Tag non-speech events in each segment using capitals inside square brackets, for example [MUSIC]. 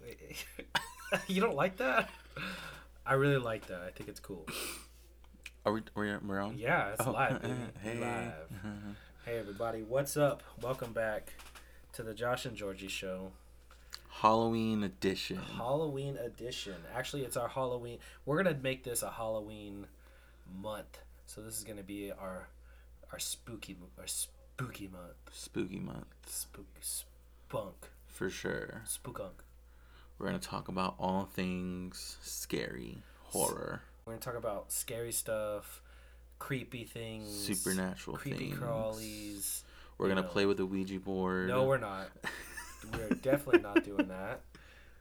[LAUGHS] you don't like that? I really like that. I think it's cool. Are we? We're, we're on. Yeah, it's Oh, live. Baby. [LAUGHS] hey. Live. Mm-hmm. Hey everybody, what's up? Welcome back to the Josh and Georgie show, Halloween edition. Halloween edition. Actually, it's our Halloween. We're gonna make this a Halloween month. So this is gonna be our our spooky our spooky month. Spooky month Spook spunk for sure. spookunk. We're gonna talk about all things scary, horror, We're gonna talk about scary stuff, creepy things, supernatural creepy things. crawlies. We're gonna know. play with the Ouija board. No, we're not. We're [LAUGHS] definitely not doing that.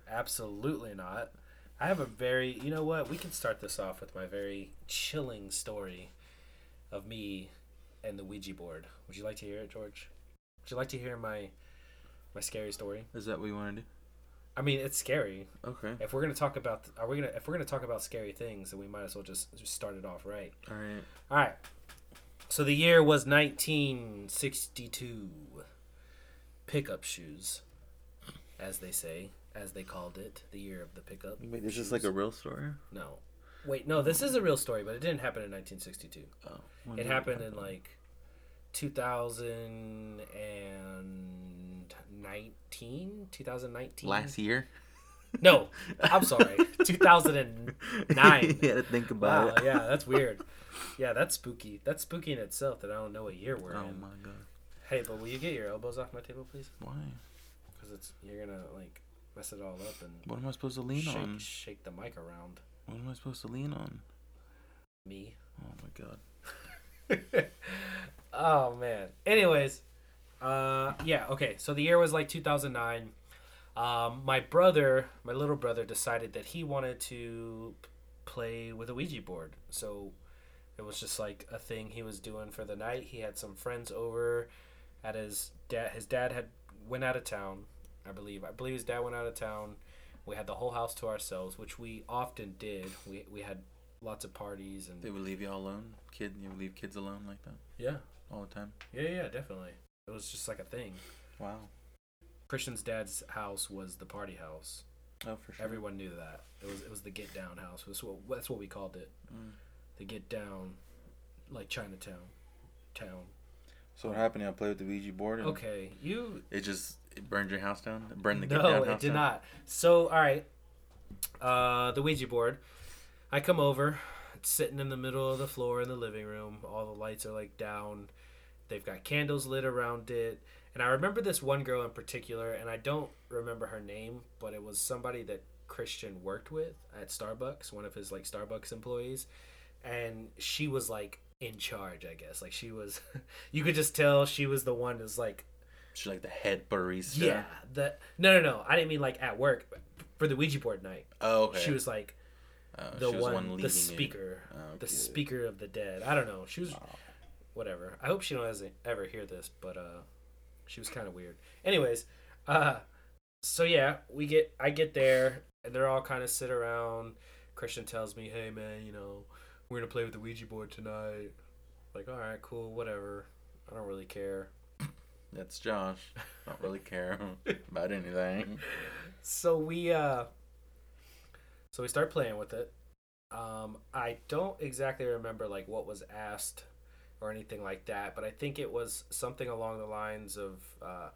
Absolutely not. I have a very, you know what? We can start this off with my very chilling story of me and the Ouija board. Would you like to hear it, George? Would you like to hear my my scary story? Is that what you want to do? I mean, it's scary. Okay. If we're gonna talk about, are we gonna? If we're gonna talk about scary things, then we might as well just just start it off right. All right. All right. So the year was 1962. Pickup shoes, as they say, as they called it, the year of the pickup. Wait, is this shoes. like a real story? No. Wait, no, this is a real story, but it didn't happen in 1962. Oh. It happened in like 2019, 2019. last year. No, I'm sorry, [LAUGHS] 2009. you had to think about Wow, it. yeah, that's weird. [LAUGHS] Yeah, that's spooky. That's spooky in itself that I don't know what year we're Oh in. my god. Hey, but will you get your elbows off my table, please? Why? Because it's you're gonna like mess it all up and What am I supposed to lean shake on? shake the mic around What am I supposed to lean on? me. Oh my god. [LAUGHS] oh man. Anyways, uh, yeah. Okay. So the year was like 2009. Um, my brother, my little brother, decided that he wanted to play with a Ouija board. So it was just like a thing he was doing for the night. He had some friends over at his dad. His dad had went out of town, I believe. I believe his dad went out of town. We had the whole house to ourselves, which we often did. We we had lots of parties and They would leave y'all alone? Kid, you would leave kids alone like that yeah, all the time? yeah, yeah, definitely. It was just like a thing. Wow. Christian's dad's house was the party house. Oh, for sure. Everyone knew that. It was it was the get down house. That's what that's what we called it. Mm. The get down, like Chinatown, town. So what happened? I played with the Ouija board and Okay, you. it just it burned your house down? It burned the No, it did down? not. So all right, uh, the Ouija board. I come over. It's sitting in the middle of the floor in the living room. All the lights are like down. They've got candles lit around it. And I remember this one girl in particular, and I don't remember her name, but it was somebody that Christian worked with at Starbucks, one of his like Starbucks employees. And she was like in charge, I guess. Like she was, [LAUGHS] you could just tell she was the one that's like She's like the head barista. yeah, the no, no, no. I didn't mean like at work for the Ouija board night. Oh, okay. She was like Oh, the was one, leading the speaker, Oh, the speaker of the dead. I don't know. She was Oh. whatever. I hope she doesn't ever hear this, but uh, she was kind of weird. Anyways, uh, so yeah, we get I get there and they're all kind of sit around. Christian tells me, "Hey man, you know, we're gonna play with the Ouija board tonight." Like, all right, cool, whatever. I don't really care. That's Josh. Don't really care about anything. so we uh so we start playing with it um i don't exactly remember like what was asked or anything like that but i think it was something along the lines of uh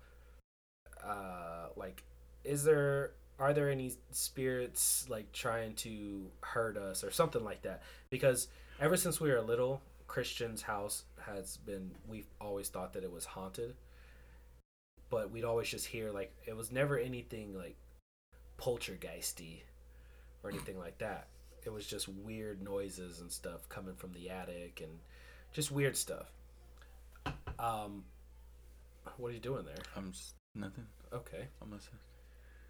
uh like is there are there any spirits like trying to hurt us or something like that because ever since we were little christian's house has been we've always thought that it was haunted but we'd always just hear like it was never anything like poltergeisty or anything like that. It was just weird noises and stuff coming from the attic and just weird stuff. Um, what are you doing there? I'm just nothing. Okay, I'm just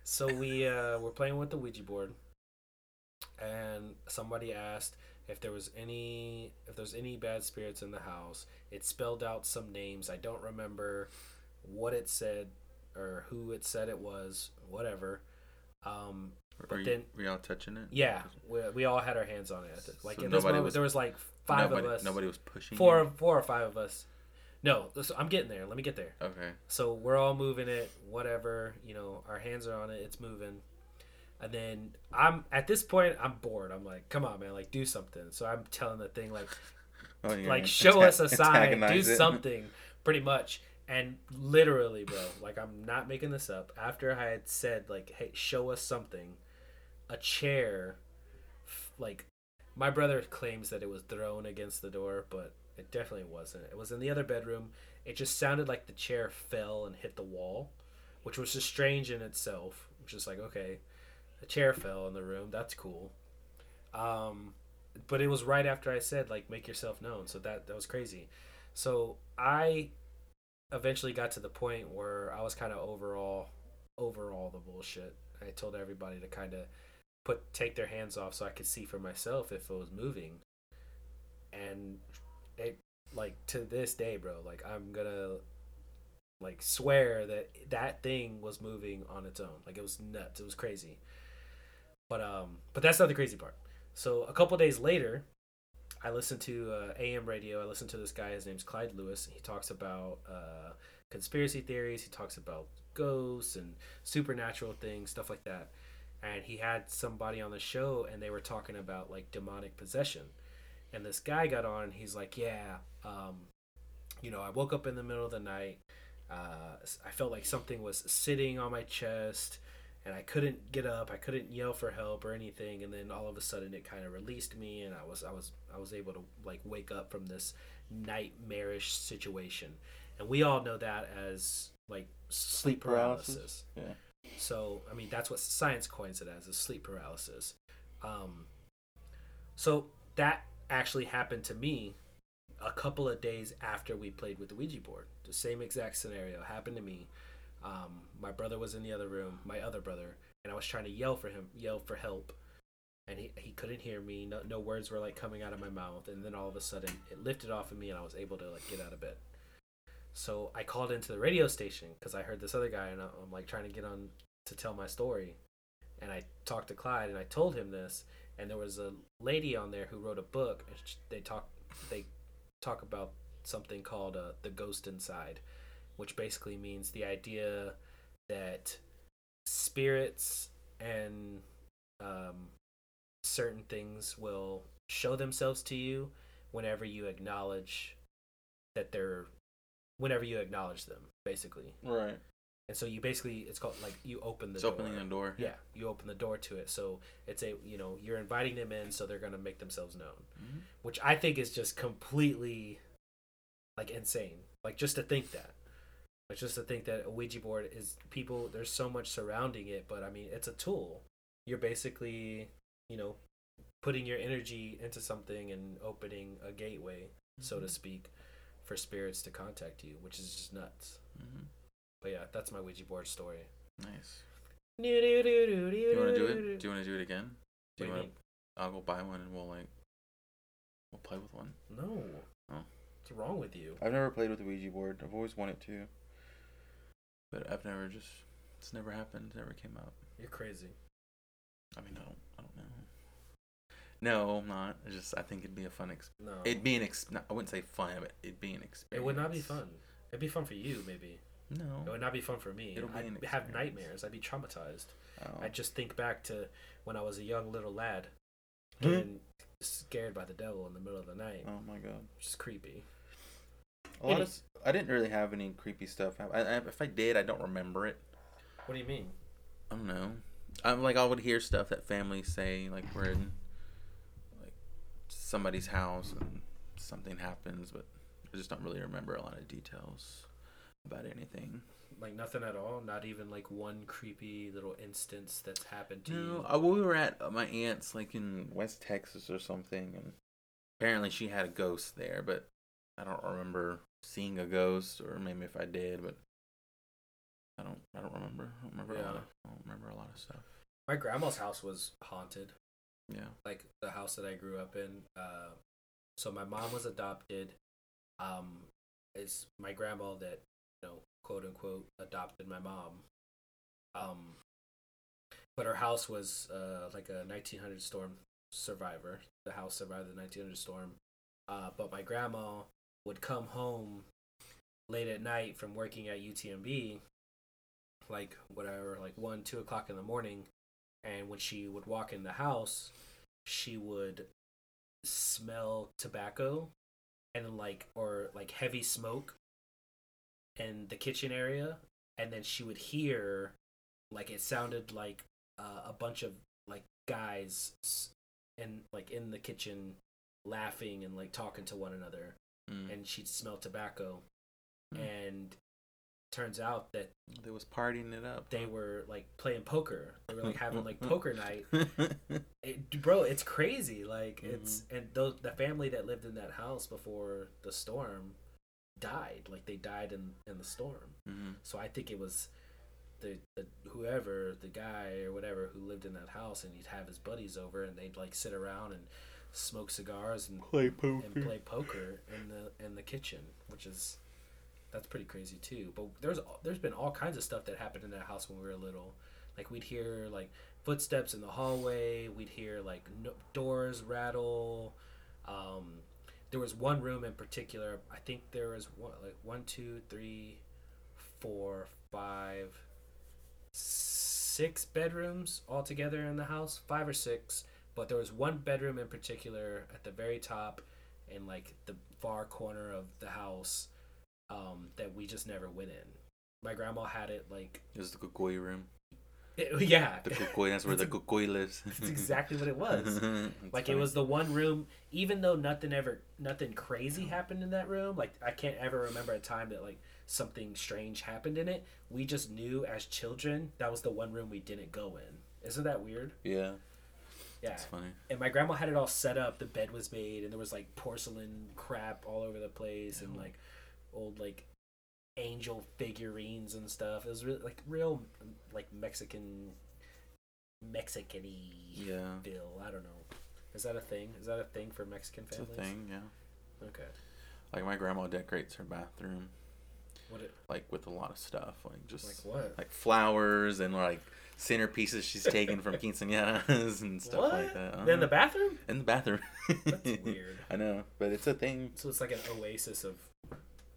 so we uh, were playing with the Ouija board, and somebody asked if there was any if there's any bad spirits in the house. It spelled out some names. I don't remember what it said or who it said it was. Whatever. Um, But you, then- were y'all touching it? Yeah, we, we all had our hands on it. Like So in this moment, was- there was like five nobody, of us, Nobody was pushing. four, you? four or five of us. No, I'm getting there. Let me get there. Okay. So we're all moving it, whatever. You know, our hands are on it. It's moving. And then I'm at this point, I'm bored. I'm like, come on, man, like do something. So I'm telling the thing like, Oh, you're like show us a sign, do something, pretty much. And literally, bro, like I'm not making this up. After I had said like, hey, show us something, a chair, like my brother claims that it was thrown against the door, but it definitely wasn't. It was in the other bedroom. It just sounded like the chair fell and hit the wall, which was just strange in itself. It's just like okay, the chair fell in the room. That's cool. Um, but it was right after I said like make yourself known. So that that was crazy. So I eventually got to the point where I was kind of overall over all the bullshit. I told everybody to kind of put take their hands off so I could see for myself if it was moving. And it like to this day, bro, like I'm gonna like swear that that thing was moving on its own. Like it was nuts. It was crazy. But um but that's not the crazy part. So a couple days later, I listened to uh, AM radio. I listened to this guy. His name's Clyde Lewis. He talks about uh, conspiracy theories. He talks about ghosts and supernatural things, stuff like that. And he had somebody on the show, and they were talking about like demonic possession. And this guy got on. And he's like, "Yeah, um, you know, I woke up in the middle of the night. Uh, I felt like something was sitting on my chest." And I couldn't get up. I couldn't yell for help or anything. And then all of a sudden, it kind of released me, and I was I was I was able to like wake up from this nightmarish situation. And we all know that as like sleep paralysis. Yeah. So I mean, that's what science coins it as: is sleep paralysis. Um, so that actually happened to me a couple of days after we played with the Ouija board. The same exact scenario happened to me. Um, my brother was in the other room, my other brother, and I was trying to yell for him, yell for help, and he, he couldn't hear me. No, no words were like coming out of my mouth, and then all of a sudden it lifted off of me, and I was able to like get out of bed. So I called into the radio station because I heard this other guy, and I'm like trying to get on to tell my story, and I talked to Clyde, and I told him this, and there was a lady on there who wrote a book. and They talk they talk about something called uh, the ghost inside which basically means the idea that spirits and um, certain things will show themselves to you whenever you acknowledge that they're whenever you acknowledge them basically Right. and so you basically it's called like you open the It's door. opening the door. yeah you open the door to it so it's a you know you're inviting them in so they're gonna make themselves known Mhm. which I think is just completely like insane. Like just to think that. Like just to think that a Ouija board is people there's so much surrounding it, but I mean it's a tool. You're basically, you know, putting your energy into something and opening a gateway, so to Mhm. speak, for spirits to contact you, which is just nuts. Mhm. But yeah, that's my Ouija board story. Nice. Do Do you want to do it? Do you want to do it again? Do you do you want? I'll go buy one and we'll like we'll play with one. No. Oh. What's wrong with you? I've never played with the Ouija board. I've always wanted to. But I've never just it's never happened. Never came up. You're crazy. I mean, I don't. I don't know. No, I'm not. It's just I think it'd be a fun. Ex- No. it'd be an ex. not- I wouldn't say fun, but it'd be an experience. it would not be fun. It'd be fun for you, maybe. No. It would not be fun for me. It'll be I'd an have nightmares. I'd be traumatized. Oh. I'd just think back to when I was a young little lad, Hmm. getting scared by the devil in the middle of the night, oh my god. which is creepy. A lot of, s- I didn't really have any creepy stuff. I, I, if I did, I don't remember it. What do you mean? I don't know. I'm like I would hear stuff that families say, like we're in like somebody's house and something happens, but I just don't really remember a lot of details about anything. Like nothing at all. Not even like one creepy little instance that's happened to No, you. uh, we were at uh, my aunt's like in West Texas or something, and apparently she had a ghost there, but I don't remember seeing a ghost, or maybe if I did, but I don't. I don't remember. I don't remember. A lot of, I don't remember a lot of stuff. My grandma's house was haunted. Yeah. like the house that I grew up in. Uh, so my mom was adopted. Um, it's my grandma that you know, quote unquote, adopted my mom. Um, but her house was uh, like a 1900 storm survivor. The house survived the 1900 storm. Uh, but my grandma would come home late at night from working at UTMB, like whatever, like one, two o'clock in the morning, and when she would walk in the house, she would smell tobacco and like or like heavy smoke in the kitchen area, and then she would hear like it sounded like uh, a bunch of like guys in like in the kitchen laughing and like talking to one another Mm. and she'd smell tobacco Hmm. and turns out that they was partying it up. they were like playing poker they were like having like poker [LAUGHS] night it, bro it's crazy like it's and those the family that lived in that house before the storm died like they died in in the storm Mhm. so i think it was the, the whoever the guy or whatever who lived in that house and he'd have his buddies over and they'd like sit around and smoke cigars and Play poker. and play poker in the in the kitchen, which is that's pretty crazy too. But there's there's been all kinds of stuff that happened in that house when we were little. Like we'd hear like footsteps in the hallway. We'd hear like no, doors rattle. Um, there was one room in particular. I think there was one like one, two, three, four, five, six bedrooms altogether in the house. Five or six but there was one bedroom in particular at the very top in like the far corner of the house um, that we just never went in. My grandma had it like It was the Cucuy room. it, [LAUGHS] yeah. The Cucuy, that's where the Cucuy lives. [LAUGHS] that's exactly what it [LAUGHS] was. Like it was the one room even though nothing ever nothing crazy happened in that room like i can't ever remember a time that like something strange happened in it. We just knew as children that was the one room we didn't go in. Isn't that weird? Yeah, yeah it's funny. and my grandma had it all set up. The bed was made, and there was like porcelain crap all over the place, and like old like angel figurines and stuff. It was really like real like Mexican, Mexican-y Yeah, feel. I don't know. Is that a thing? Is that a thing for Mexican it's a families? thing. Yeah, Okay. like my grandma decorates her bathroom What? It, like with a lot of stuff, like just like what? like flowers and like centerpieces she's taken from [LAUGHS] quinceañeras and stuff what? like that. In the bathroom? in the bathroom. That's [LAUGHS] weird. I know, but it's a thing So it's like an oasis of,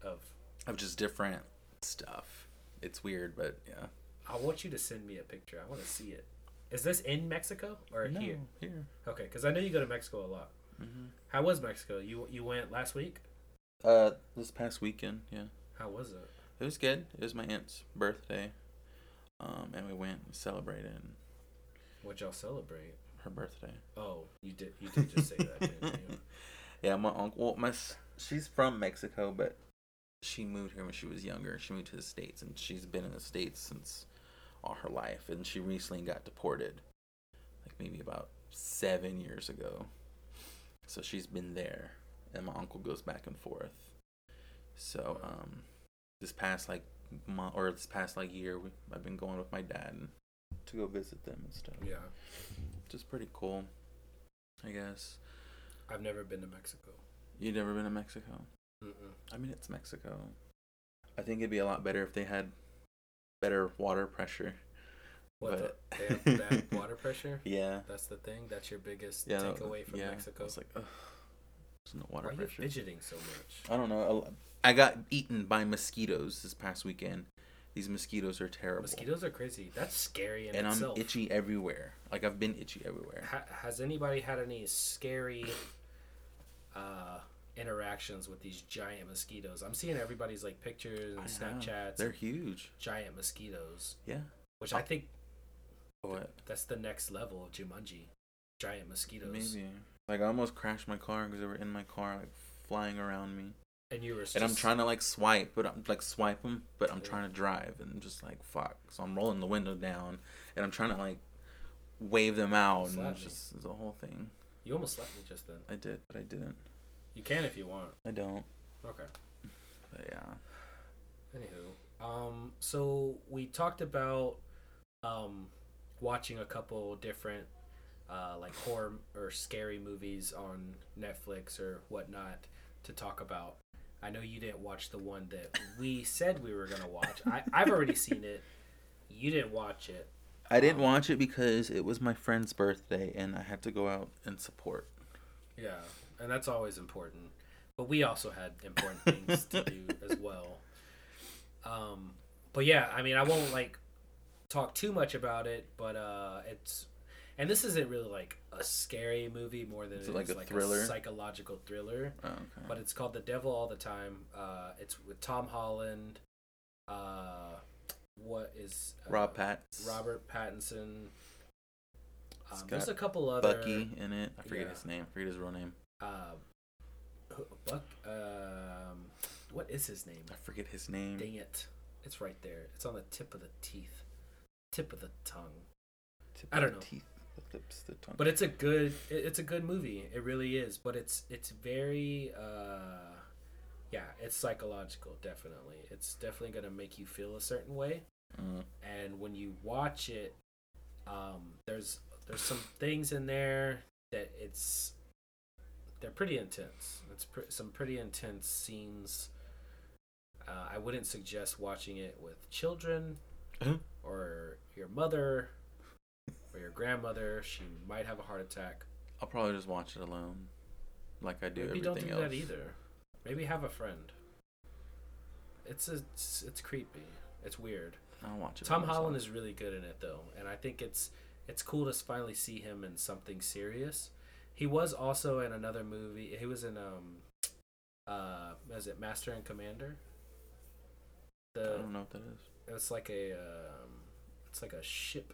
of. of just different stuff. It's weird, but yeah. I want you to send me a picture. I want to see it. Is this in Mexico or no, here? here. Okay, because I know you go to Mexico a lot. hmm How was Mexico? You you went last week. Uh, this past weekend, yeah, How was it? it was good. It was my aunt's birthday, um, and we went and celebrated What y'all celebrate? her birthday. Oh, you did. You did just say that. Didn't you? [LAUGHS] Yeah, my uncle. Well, my s- she's from Mexico, but she moved here when she was younger. She moved to the states, and she's been in the states since all her life. And she recently got deported, like maybe about seven years ago. So she's been there, and my uncle goes back and forth. So um, this past like month or this past like year, we, I've been going with my dad and, to go visit them and stuff. Yeah, Just pretty cool, I guess. I've never been to Mexico. You've never been to Mexico? Mm-mm. I mean, it's Mexico. I think it'd be a lot better if they had better water pressure. What But- the, [LAUGHS] they have bad water pressure? Yeah. That's the thing. That's your biggest Yeah. takeaway from yeah. Mexico. It's like, ugh, there's no water Why are you pressure. fidgeting so much? I don't know. I got eaten by mosquitoes this past weekend. These mosquitoes are terrible. Mosquitoes are crazy. That's scary in and itself. I'm itchy everywhere. Like I've been itchy everywhere. Ha- has anybody had any scary uh, interactions with these giant mosquitoes? I'm seeing everybody's like pictures and I know. Snapchats. They're huge. giant mosquitoes, Yeah. which I think What? that's the next level of Jumanji. Giant mosquitoes. Maybe. Like I almost crashed my car because they were in my car, like flying around me. And you were. Just, And I'm trying to like swipe, but I'm like swipe them, but I'm Yeah. trying to drive and just like fuck. So I'm rolling the window down and I'm trying to like wave them out and it's me. just it's a whole thing. You almost slapped me just then. I did, but I didn't. You can if you want. I don't. Okay. But yeah. Anywho, um, so we talked about um, watching a couple different uh, like horror or scary movies on Netflix or whatnot to talk about. I know you didn't watch the one that we said we were gonna watch. I, I've already seen it. You didn't watch it. I didn't Um, watch it because it was my friend's birthday and I had to go out and support. Yeah, and that's always important. But we also had important things to do [LAUGHS] as well. Um, but yeah, I mean, I won't like talk too much about it, but uh, it's and this isn't really like a scary movie more than Is it it like is a like thriller? a psychological thriller. Oh, okay. But it's called The Devil All the Time. Uh, it's with Tom Holland. Uh, what is uh, Rob Pat. Robert Pattinson. It's Um, there's a couple other Bucky in it. I forget Yeah. his name. I forget his real name. Uh, Buck. Um, what is his name? I forget his name. Dang it! It's right there. It's on the tip of the teeth, tip of the tongue. Tip I don't know. Teeth, the lips, the tongue. But it's a good. It's a good movie. It really is. But it's it's very. uh Yeah, it's psychological. Definitely, it's definitely gonna make you feel a certain way. Mm. and when you watch it um there's there's some things in there that it's they're pretty intense it's pre- some pretty intense scenes uh, i wouldn't suggest watching it with children Uh-huh. or your mother or your grandmother she might have a heart attack I'll probably just watch it alone, like I do maybe everything don't do else. that either maybe have a friend it's a, it's, it's creepy it's weird I'll watch it. Tom. Holland is really good in it though, and I think it's it's cool to finally see him in something serious. He was also in another movie. He was in um uh was it Master and Commander? I don't know what that is. it's like a um it's like a ship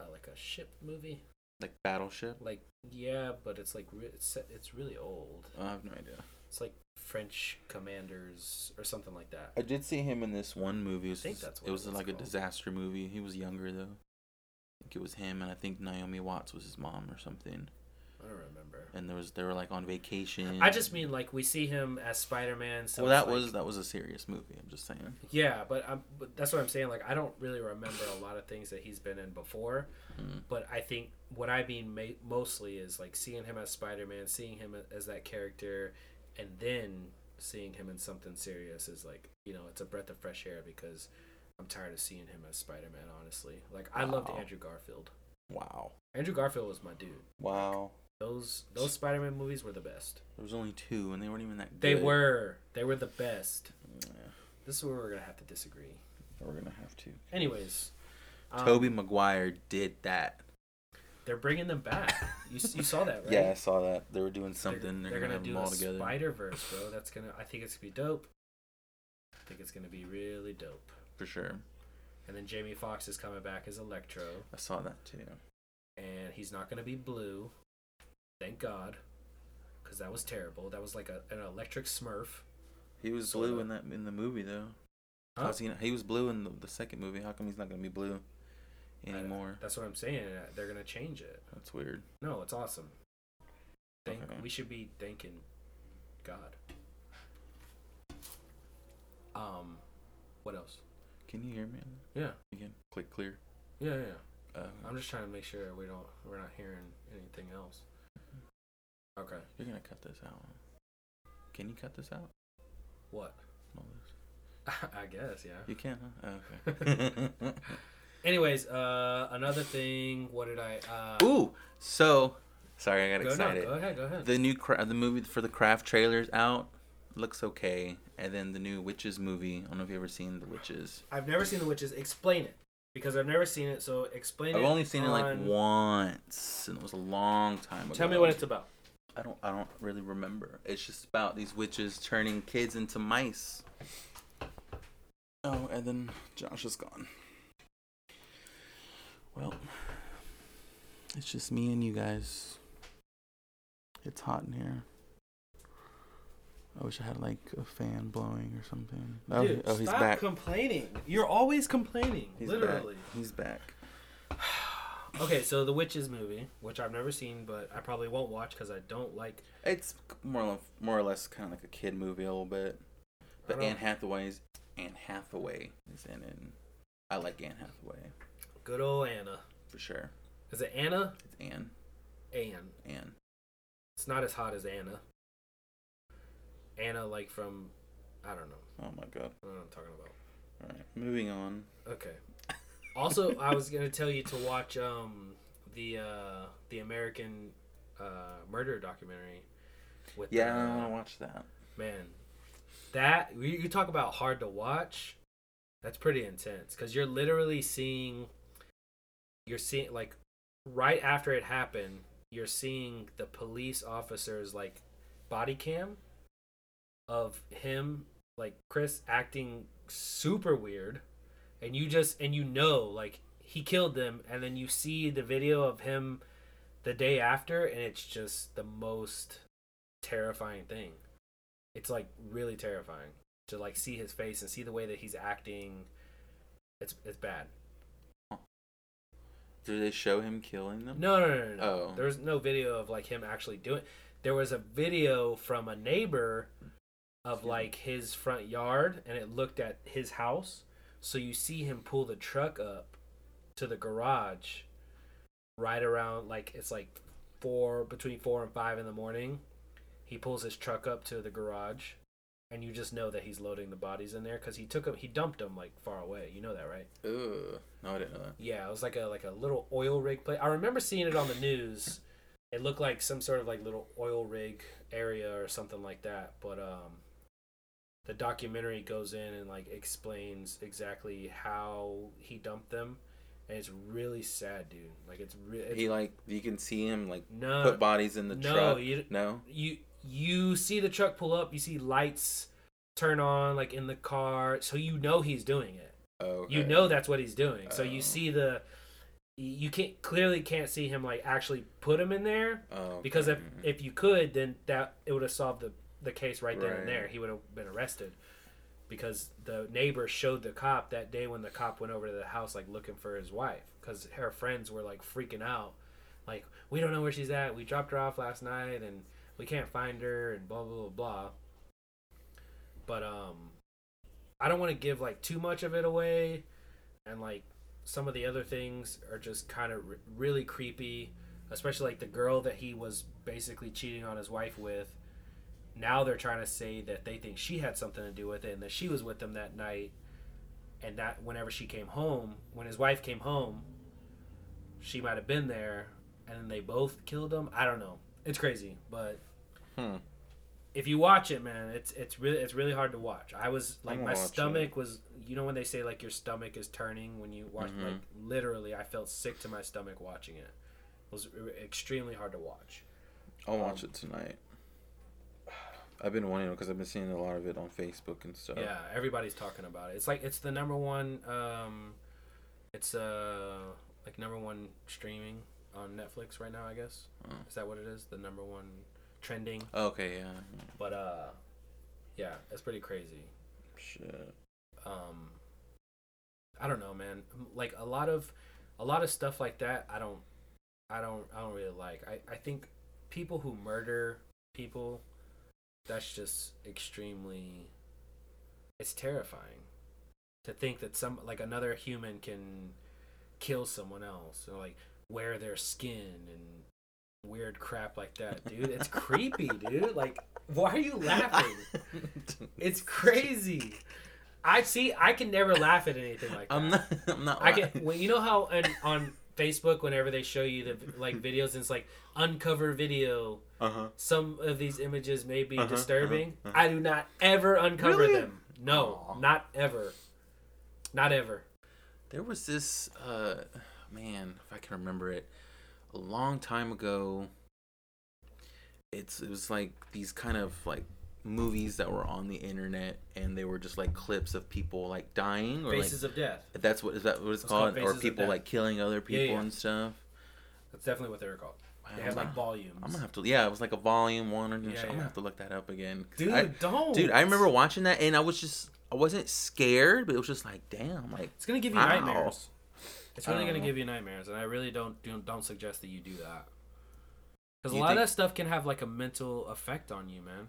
uh, like a ship movie. Like Battleship. Like yeah, but it's like re- it's set- it's really old. I have no idea. It's like French commanders or something like that. I did see him in this one movie. It was, think that's what it it was was like a disaster movie. He was younger though. I think it was him, and I think Naomi Watts was his mom or something. I don't remember. And there was they were like on vacation. I just mean like we see him as Spider Man. So well, it's that like- was that was a serious movie. I'm just saying. Yeah, but, I'm, but that's what I'm saying. Like, I don't really remember a lot of things that he's been in before. Mm. But I think what I mean ma- mostly is like seeing him as Spider Man, seeing him as that character, and then seeing him in something serious is like you know it's a breath of fresh air because I'm tired of seeing him as Spider Man. Honestly, like I loved Andrew Garfield. Wow. Andrew Garfield was my dude. Wow. Those those Spider Man movies were the best. There was only two, and they weren't even that good. They were they were the best. Yeah, This is where we're gonna have to disagree. we're gonna have to. Anyways, um, Tobey Maguire did that. They're bringing them back. You, you saw that, [LAUGHS] right? Yeah, I saw that. They were doing They're- something. They're, They're, gonna, gonna, have do them all a together. Spider Verse, bro. That's gonna. I think it's gonna be dope. I think it's gonna be really dope. For sure. And then Jamie Foxx is coming back as Electro, I saw that too. and he's not gonna be blue. Thank God, because that was terrible. That was like a, an electric Smurf. He was blue in that in the movie though. Huh? How's he? He was blue in the, the second movie. How come he's not gonna be blue I- anymore? That's what I'm saying. uh, They're gonna change it. That's weird. No, it's awesome. Thank. Okay. We should be thanking God. Um, what else? Can you hear me? Yeah, Again, click clear. yeah, yeah. Uh, I'm just trying to make sure we don't we're not hearing anything else. Okay. you're gonna cut this out. Can you cut this out? What? All this. [LAUGHS] I guess, yeah. You can, huh? Oh, okay. [LAUGHS] Anyways, uh another thing, what did I uh Ooh, so sorry, I got go, no, excited. go ahead, go ahead. The new cra- the movie for the craft trailers out looks okay, and then the new witches movie. I don't know if you ever seen the witches. I've never seen the witches. Explain it. Because I've never seen it, so explain it. I've only seen it like once, and it was a long time ago. Tell me what it's about. I don't. I don't really remember. It's just about these witches turning kids into mice. Oh, and then Josh is gone. Well, it's just me and you guys. It's hot in here. I wish I had like a fan blowing or something. Oh, Dude, oh he's stop back. complaining. You're always complaining. He's literally. back. He's back. [SIGHS] [SIGHS] [SIGHS] okay, so the witches movie, which I've never seen, but I probably won't watch because I don't like. It's more or less, more or less kind of like a kid movie a little bit. But Anne Hathaway's Anne Hathaway is in it. I like Anne Hathaway Good old Anna. for sure. Is it Anna? It's Anne. Anne. Anne. It's not as hot as Anna. Anna, like from, I don't know. Oh my god. I don't know what I'm talking about. All right, moving on. Okay. Also, I was gonna tell you to watch um the uh the American uh murder documentary with Yeah, uh, I want to watch that. man that you, you talk about hard to watch That's pretty intense because you're literally seeing, you're seeing like right after it happened, you're seeing the police officers like body cam of him like Chris acting super weird, and you just and you know like he killed them, and then you see the video of him the day after, and it's just the most terrifying thing. It's like really terrifying to like see his face and see the way that he's acting. It's it's bad. Did they show him killing them? No, no, no, no. no. Oh. There's no video of like him actually doing. There was a video from a neighbor of like his front yard, and it looked at his house. So you see him pull the truck up to the garage, right around like it's like four between four and five in the morning. He pulls his truck up to the garage, and you just know that he's loading the bodies in there because he took them. He dumped them like far away. You know that, right? Ugh. No, I didn't know that. Yeah, it was like a like a little oil rig place. I remember seeing it on the news. It looked like some sort of like little oil rig area or something like that. But um, the documentary goes in and like explains exactly how he dumped them, and it's really sad, dude. Like it's really He like you can see him like no put bodies in the no, truck. you- no. you you see the truck pull up. You see lights turn on like in the car, so you know he's doing it. Oh, You know that's what he's doing. So you Oh. see the you can't clearly can't see him like actually put him in there Oh, because if if you could then that it would have solved the the case right then Right. and there. He would have been arrested. Because the neighbor showed the cop that day when the cop went over to the house like looking for his wife. Because her friends were like freaking out. Like we don't know where she's at. We dropped her off last night and we can't find her and blah blah blah blah. But um i don't want to give like too much of it away. And like some of the other things are just kind of r- really creepy. Especially like the girl that he was basically cheating on his wife with now they're trying to say that they think she had something to do with it and that she was with them that night. And that whenever she came home when his wife came home she might have been there and then they both killed him. I don't know. It's crazy but Hmm. if you watch it man it's it's really it's really hard to watch. I was like my watch stomach was you know when they say like your stomach is turning when you watch Mhm. like literally i felt sick to my stomach watching it. It was extremely hard to watch. I'll watch um, it tonight. I've been wanting to because I've been seeing a lot of it on Facebook and stuff. Yeah, everybody's talking about it. It's like it's the number one. Um, it's uh like number one streaming on Netflix right now. I guess Oh. is that what it is? The number one trending. Oh, okay, yeah. But uh, yeah, it's pretty crazy. Shit. Um, I don't know, man. Like a lot of a lot of stuff like that. I don't. I don't. I don't really like. I I think people who murder people. That's just extremely. It's terrifying to think that some like another human can kill someone else or like wear their skin and weird crap like that, [LAUGHS] dude. It's creepy, dude. Like, why are you [LAUGHS] laughing? It's [LAUGHS] crazy. I see. I can never laugh at anything like that. I'm not. I'm not. I can. When you know how on, on Facebook, whenever they show you the like [LAUGHS] videos, and it's like uncover video. Uh-huh. Some of these images may be Uh-huh, disturbing. uh-huh, uh-huh. I do not ever uncover Really? them. No, Aw. not ever. Not ever. There was this uh man, if I can remember it, a long time ago. It's it was like these kind of like movies that were on the internet and they were just like clips of people like dying or Faces of Death. like that's what is that what it's, It's called called, or people like killing other people yeah. and stuff. That's definitely what they were called. They had like volumes. I'm gonna have to yeah, it was like a volume one or Yeah, something. I'm gonna have to look that up again. dude, I, don't. dude, I remember watching that and I was just I wasn't scared, but it was just like damn, like It's gonna give you Wow. nightmares. It's really gonna know. give you nightmares, and I really don't don't, don't suggest that you do that. Because a lot think- of that stuff can have like a mental effect on you, man.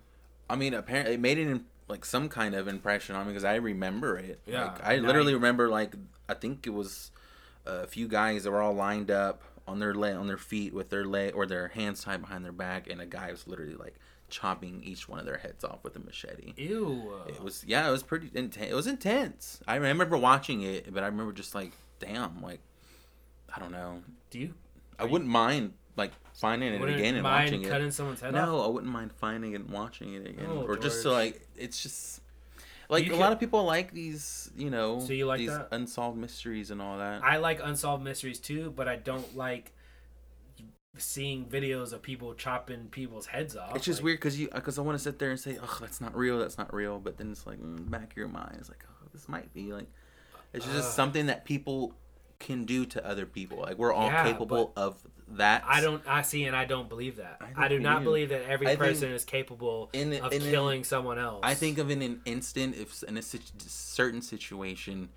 I mean, apparently it made an like some kind of impression on me because I remember it. Yeah, like, I literally you- remember like I think it was a few guys that were all lined up on their leg on their feet with their leg or their hands tied behind their back, and a guy was literally like chopping each one of their heads off with a machete. Ew. It was yeah, it was pretty intense. It was intense. I remember watching it, but I remember just like damn, like I don't know. Do you I wouldn't mind like finding it wouldn't again and mind watching it. someone's head off? No, I wouldn't mind finding it and watching it again, Oh, or just to like, it's just Like You a could- lot of people like these, you know, So you like these that? unsolved mysteries and all that. I like unsolved mysteries too, but I don't like seeing videos of people chopping people's heads off. it's just Like, weird because you because I want to sit there and say, oh, that's not real, that's not real, but then it's like mm, back of your mind, it's like, oh, this might be like, it's just Ugh. something that people can do to other people. Like we're all Yeah, capable of that. I don't. I see, and I don't believe that. I I, don't either. believe that every I person is capable in of in killing someone else. I think of in an instant, if in a certain situation,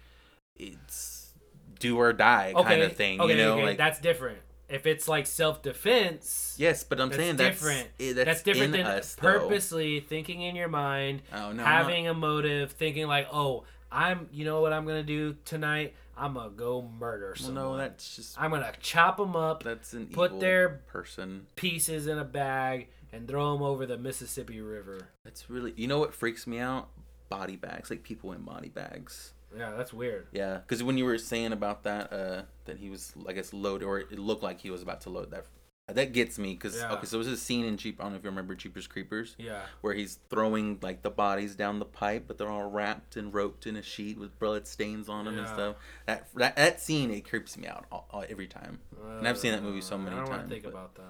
it's do or die okay, kind of thing. Okay, you know, okay, like that's different. If it's like self defense, yes, but I'm that's saying that's it- eh, that's, that's different in than us, though. purposely thinking in your mind, Oh no, having a motive, thinking like, oh, I'm, you know what I'm gonna do tonight? I'm gonna go murder someone. no, that's just I'm gonna chop them up, that's an put evil their- person. pieces in a bag, and throw them over the Mississippi River. That's really you know what freaks me out? Body bags, like people in body bags. Yeah, that's weird. Yeah, because when you were saying about that, uh, that he was, I guess, load or it looked like he was about to load that. That gets me because Yeah. okay, so it was a scene in Jeep. I don't know if you remember Jeepers Creepers. Yeah. where he's throwing like the bodies down the pipe, but they're all wrapped and roped in a sheet with blood stains on them and stuff. That that, that scene it creeps me out all, all- every time. And I've seen that movie so Uh, many I don't times, think but- about that.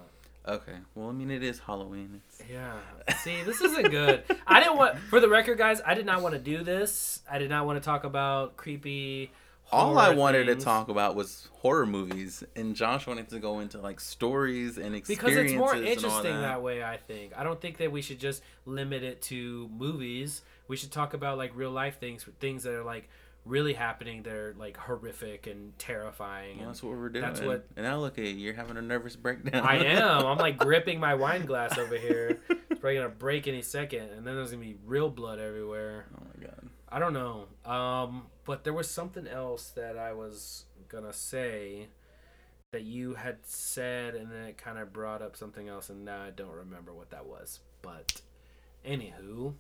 Okay, well I mean it is Halloween. It's, Yeah. See, this isn't good. I didn't want, for the record, guys. I did not want to do this. I did not want to talk about creepy. All I wanted things to talk about was horror movies, and Josh wanted to go into like stories and experiences. because it's more interesting that. that way. I think. I don't think that we should just limit it to movies. We should talk about like real life things, things that are like really happening. that are like horrific and terrifying. Well, and that's what we're doing. That's what- And now look at you, you're having a nervous breakdown. I am. I'm like [LAUGHS] gripping my wine glass over here. It's probably gonna break any second, and then there's gonna be real blood everywhere. oh my god. I don't know. Um, but there was something else that I was gonna say that you had said, and then it kind of brought up something else, and now I don't remember what that was. But anywho,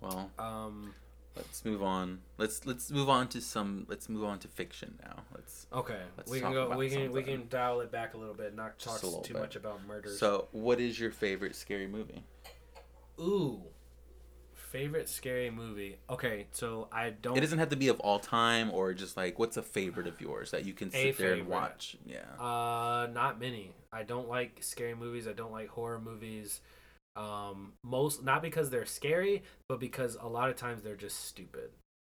Well, um, let's move on. Let's let's move on to some. Let's move on to fiction now. Let's. okay, Let's we can go. We can we can dial it back a little bit, not talk too bit. much about murders. So, what is your favorite scary movie? ooh, favorite scary movie. Okay, so I don't. It doesn't have to be of all time or just like what's a favorite of yours that you can sit there and watch. Yeah. Uh, not many. I don't like scary movies. I don't like horror movies. Um, most not because they're scary, but because a lot of times they're just stupid.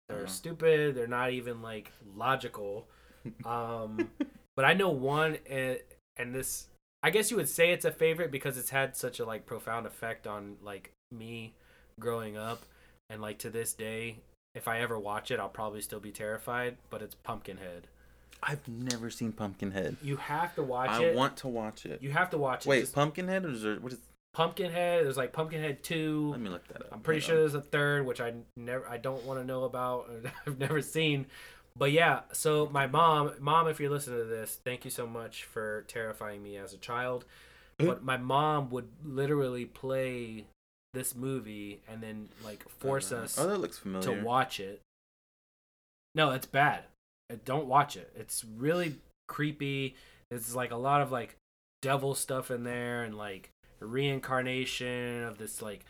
They're Uh-huh. stupid. They're not even like logical. [LAUGHS] Um, but I know one, and, and this, I guess you would say it's a favorite because it's had such a like profound effect on like me growing up, and like to this day, if I ever watch it, I'll probably still be terrified. But it's Pumpkinhead. I've never seen Pumpkinhead. You have to watch I it. I want to watch it. You have to watch it. Wait, Just Pumpkinhead or is there, what is? Pumpkinhead. There's like Pumpkinhead Two. Let me look that up. I'm pretty Hold sure on. there's a third, which I never, I don't want to know about. [LAUGHS] I've never seen. But yeah, so my mom, mom, if you're listening to this, thank you so much for terrifying me as a child. But my mom would literally play this movie and then like force Uh, us Oh, that looks to watch it. No, it's bad. Uh, Don't watch it. It's really creepy. There's like a lot of like devil stuff in there and like reincarnation of this like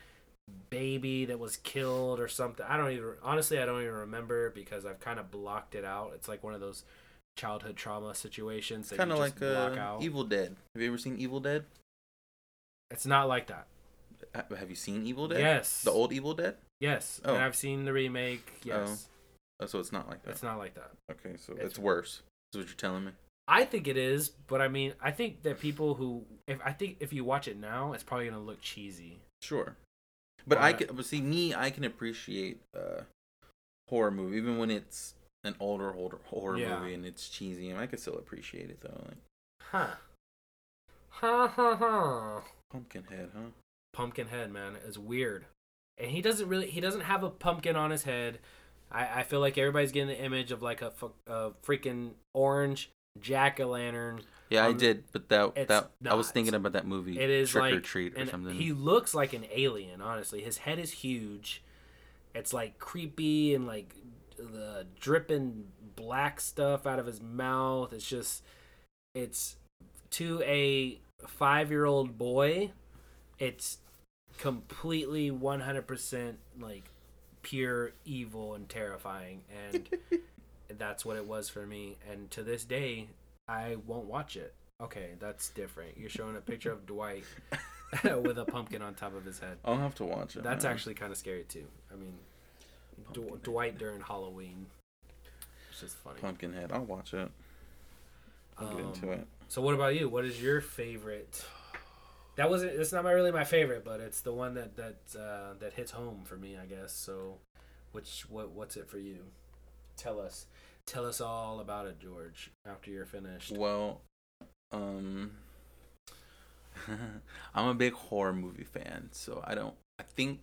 baby that was killed or something. I don't even honestly I don't even remember because I've kind of blocked it out. It's like one of those childhood trauma situations that Kind of like block uh, out. Evil Dead. Have you ever seen Evil Dead? It's not like that. Ha- Have you seen Evil Dead? Yes. The old Evil Dead? Yes. Oh. And I've seen the remake. Yes. Oh, so it's not like that. It's not like that. Okay, so It's- it's, worse. Is what you're telling me? I think it is, but I mean, I think that people who, if I think if you watch it now, it's probably gonna look cheesy. Sure. But I can, but see me, I can appreciate uh, horror movie even when it's an older older horror Yeah. movie and it's cheesy. and I can still appreciate it though. Like Huh. Ha ha ha. Pumpkinhead, huh? Pumpkinhead, man, is weird, and he doesn't really, he doesn't have a pumpkin on his head. I, I feel like everybody's getting the image of like a, a freaking orange jack o' lantern. Yeah, I Um, did, but that it's that I was thinking about that movie. It is Trick like or Treat or something. He looks like an alien, honestly. His head is huge. It's like creepy and like the dripping black stuff out of his mouth. It's just it's to a 5-year-old boy, it's completely 100% like pure evil and terrifying, and [LAUGHS] that's what it was for me. And to this day, I won't watch it. Okay, that's different. You're showing a picture of Dwight [LAUGHS] with a pumpkin on top of his head. I'll have to watch it. That's man. actually kind of scary too. I mean, D- Dwight during Halloween. It's just funny. Pumpkinhead. I'll watch it. I'll get into Um, it. So what about you? What is your favorite? That wasn't. It's not my really my favorite, but it's the one that that uh, that hits home for me, I guess. So, which what what's it for you? Tell us. Tell us all about it, George. After you're finished. Well, um, [LAUGHS] I'm a big horror movie fan, so I don't. I think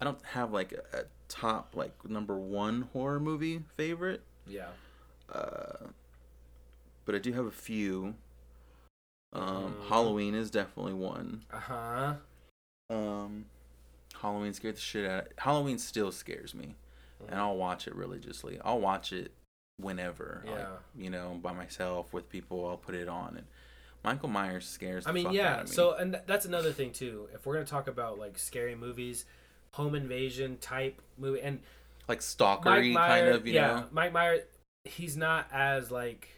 I don't have like a, a top like number one horror movie favorite. Yeah. Uh, but I do have a few. Um, Mhm. Halloween is definitely one. Uh huh. Um, Halloween scared the shit out. Of, Halloween still scares me, Mm-hmm. and I'll watch it religiously. I'll watch it whenever. like, Yeah. you know, by myself with people. I'll put it on, and Michael Myers scares. The I mean, fuck yeah. Out of me. So, and th- that's another thing too. If we're gonna talk about like scary movies, home invasion type movie, and like stalkery kind of, you yeah, know. Mike Myers, he's not as like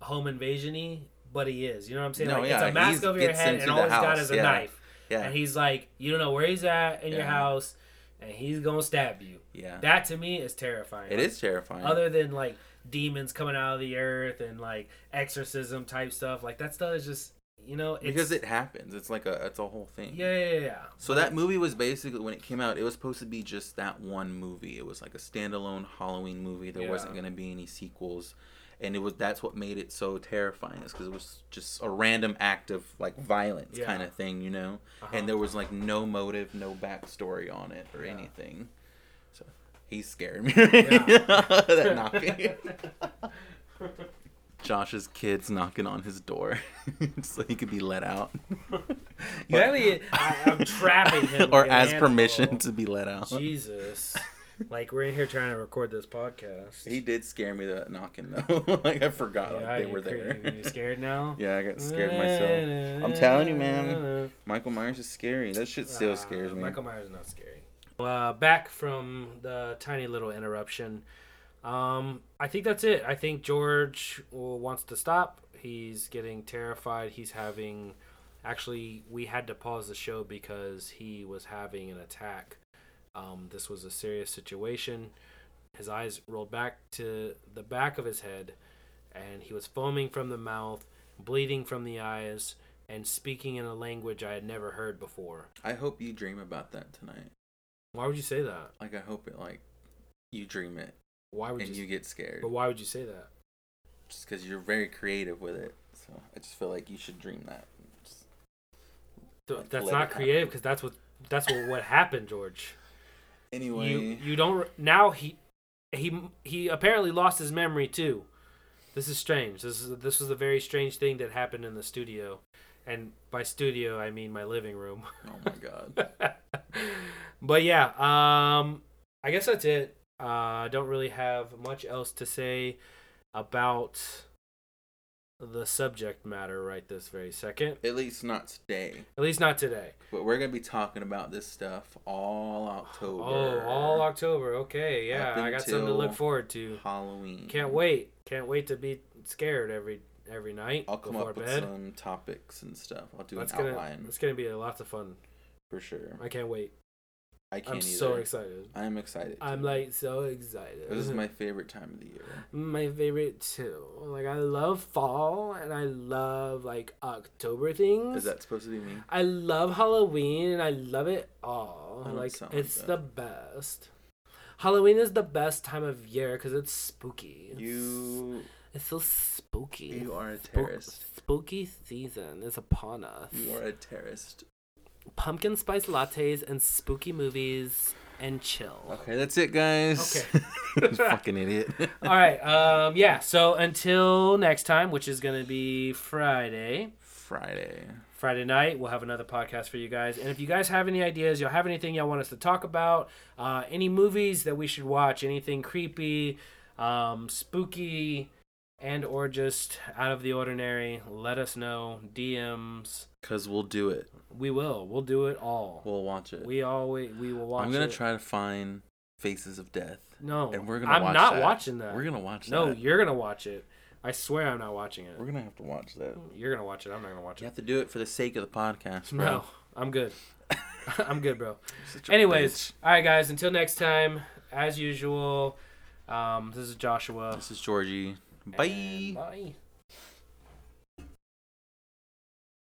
home invasion-y, but he is. You know what I'm saying? No, like yeah, it's a mask over your head, and all he's got is a yeah. knife, Yeah, and he's like, you don't know where he's at in your house, and he's gonna stab you. yeah. That to me is terrifying. It is terrifying. Other than like demons coming out of the earth and like exorcism type stuff, like that stuff is just you know it's, because it happens. It's like a it's a whole thing. yeah yeah yeah. yeah. So that movie was basically when it came out, it was supposed to be just that one movie. It was like a standalone Halloween movie. There wasn't going to be any sequels, and it was that's what made it so terrifying. Is because it was just a random act of like violence Yeah. kind of thing, you know. Uh-huh. And there was like no motive, no backstory on it or Yeah. anything. So he scared me. [LAUGHS] That knocking. [LAUGHS] Josh's kids knocking on his door [LAUGHS] so he could be let out. You I, I'm trapping him. or as animal. permission to be let out. Jesus. Like we're in here trying to record this podcast. He did scare me that knocking though. [LAUGHS] like I forgot like, they were there. You scared now? [LAUGHS] yeah, I got scared myself. I'm telling you, man. Michael Myers is scary. That shit still Uh, scares me. Michael Myers is not scary. Uh, back from the tiny little interruption. Um, I think that's it. I think George wants to stop. He's getting terrified. He's having. Actually, we had to pause the show because he was having an attack. Um, this was a serious situation. His eyes rolled back to the back of his head, and he was foaming from the mouth, bleeding from the eyes, and speaking in a language I had never heard before. I hope you dream about that tonight. Why would you say that? Like I hope it like you dream it Why would and you? you get scared. But why would you say that? Just because you're very creative with it. So I just feel like you should dream that. Just- Th- Like, that's not creative because that's what that's what what happened, George. Anyway, You you don't now he he he apparently lost his memory too. This is strange. This is this was a very strange thing that happened in the studio, and by studio I mean my living room. oh my god. [LAUGHS] but yeah, um, I guess that's it. Uh, I don't really have much else to say about the subject matter right this very second. At least not today. At least not today. But we're gonna be talking about this stuff all October. Oh, all October. Okay, yeah, I got something to look forward to. Halloween. Can't wait. Can't wait to be scared every every night I'll come up with bed. some topics and stuff. I'll do That's an gonna outline it's gonna be lots of fun. for sure. I can't wait. I can't I'm either. so excited. I'm excited. I'm too. like so excited. This is my favorite time of the year. my favorite too. Like I love fall and I love like October things. Is that supposed to be me? I love Halloween and I love it all. I Like like it's that. the best. Halloween is the best time of year because it's spooky. It's, You it's so spooky. you are a Spook- terrorist. spooky season is upon us. You are a terrorist. Pumpkin spice lattes and spooky movies and chill. Okay, that's it, guys. Okay. [LAUGHS] fucking idiot. [LAUGHS] All right. Um. Yeah. So until next time, which is gonna be Friday. Friday. Friday night. We'll have another podcast for you guys. And if you guys have any ideas, y'all have anything y'all want us to talk about, uh, any movies that we should watch, anything creepy, um, spooky, and or just out of the ordinary, let us know. DMs. Cause we'll do it. We will. We'll do it all. We'll watch it. we always we will watch. I'm gonna it. try to find Faces of Death. No, And we're gonna I'm watch not that. watching that. We're gonna watch no, that. you're gonna watch it. I swear I'm not watching it. We're gonna have to watch that. You're gonna watch it. I'm not gonna watch You it. You have to do it for the sake of the podcast, bro. No, I'm good. [LAUGHS] I'm good, bro. Anyways, bitch. all right, guys. Until next time, as usual. Um, this is Joshua. this is Georgie. Bye. Bye.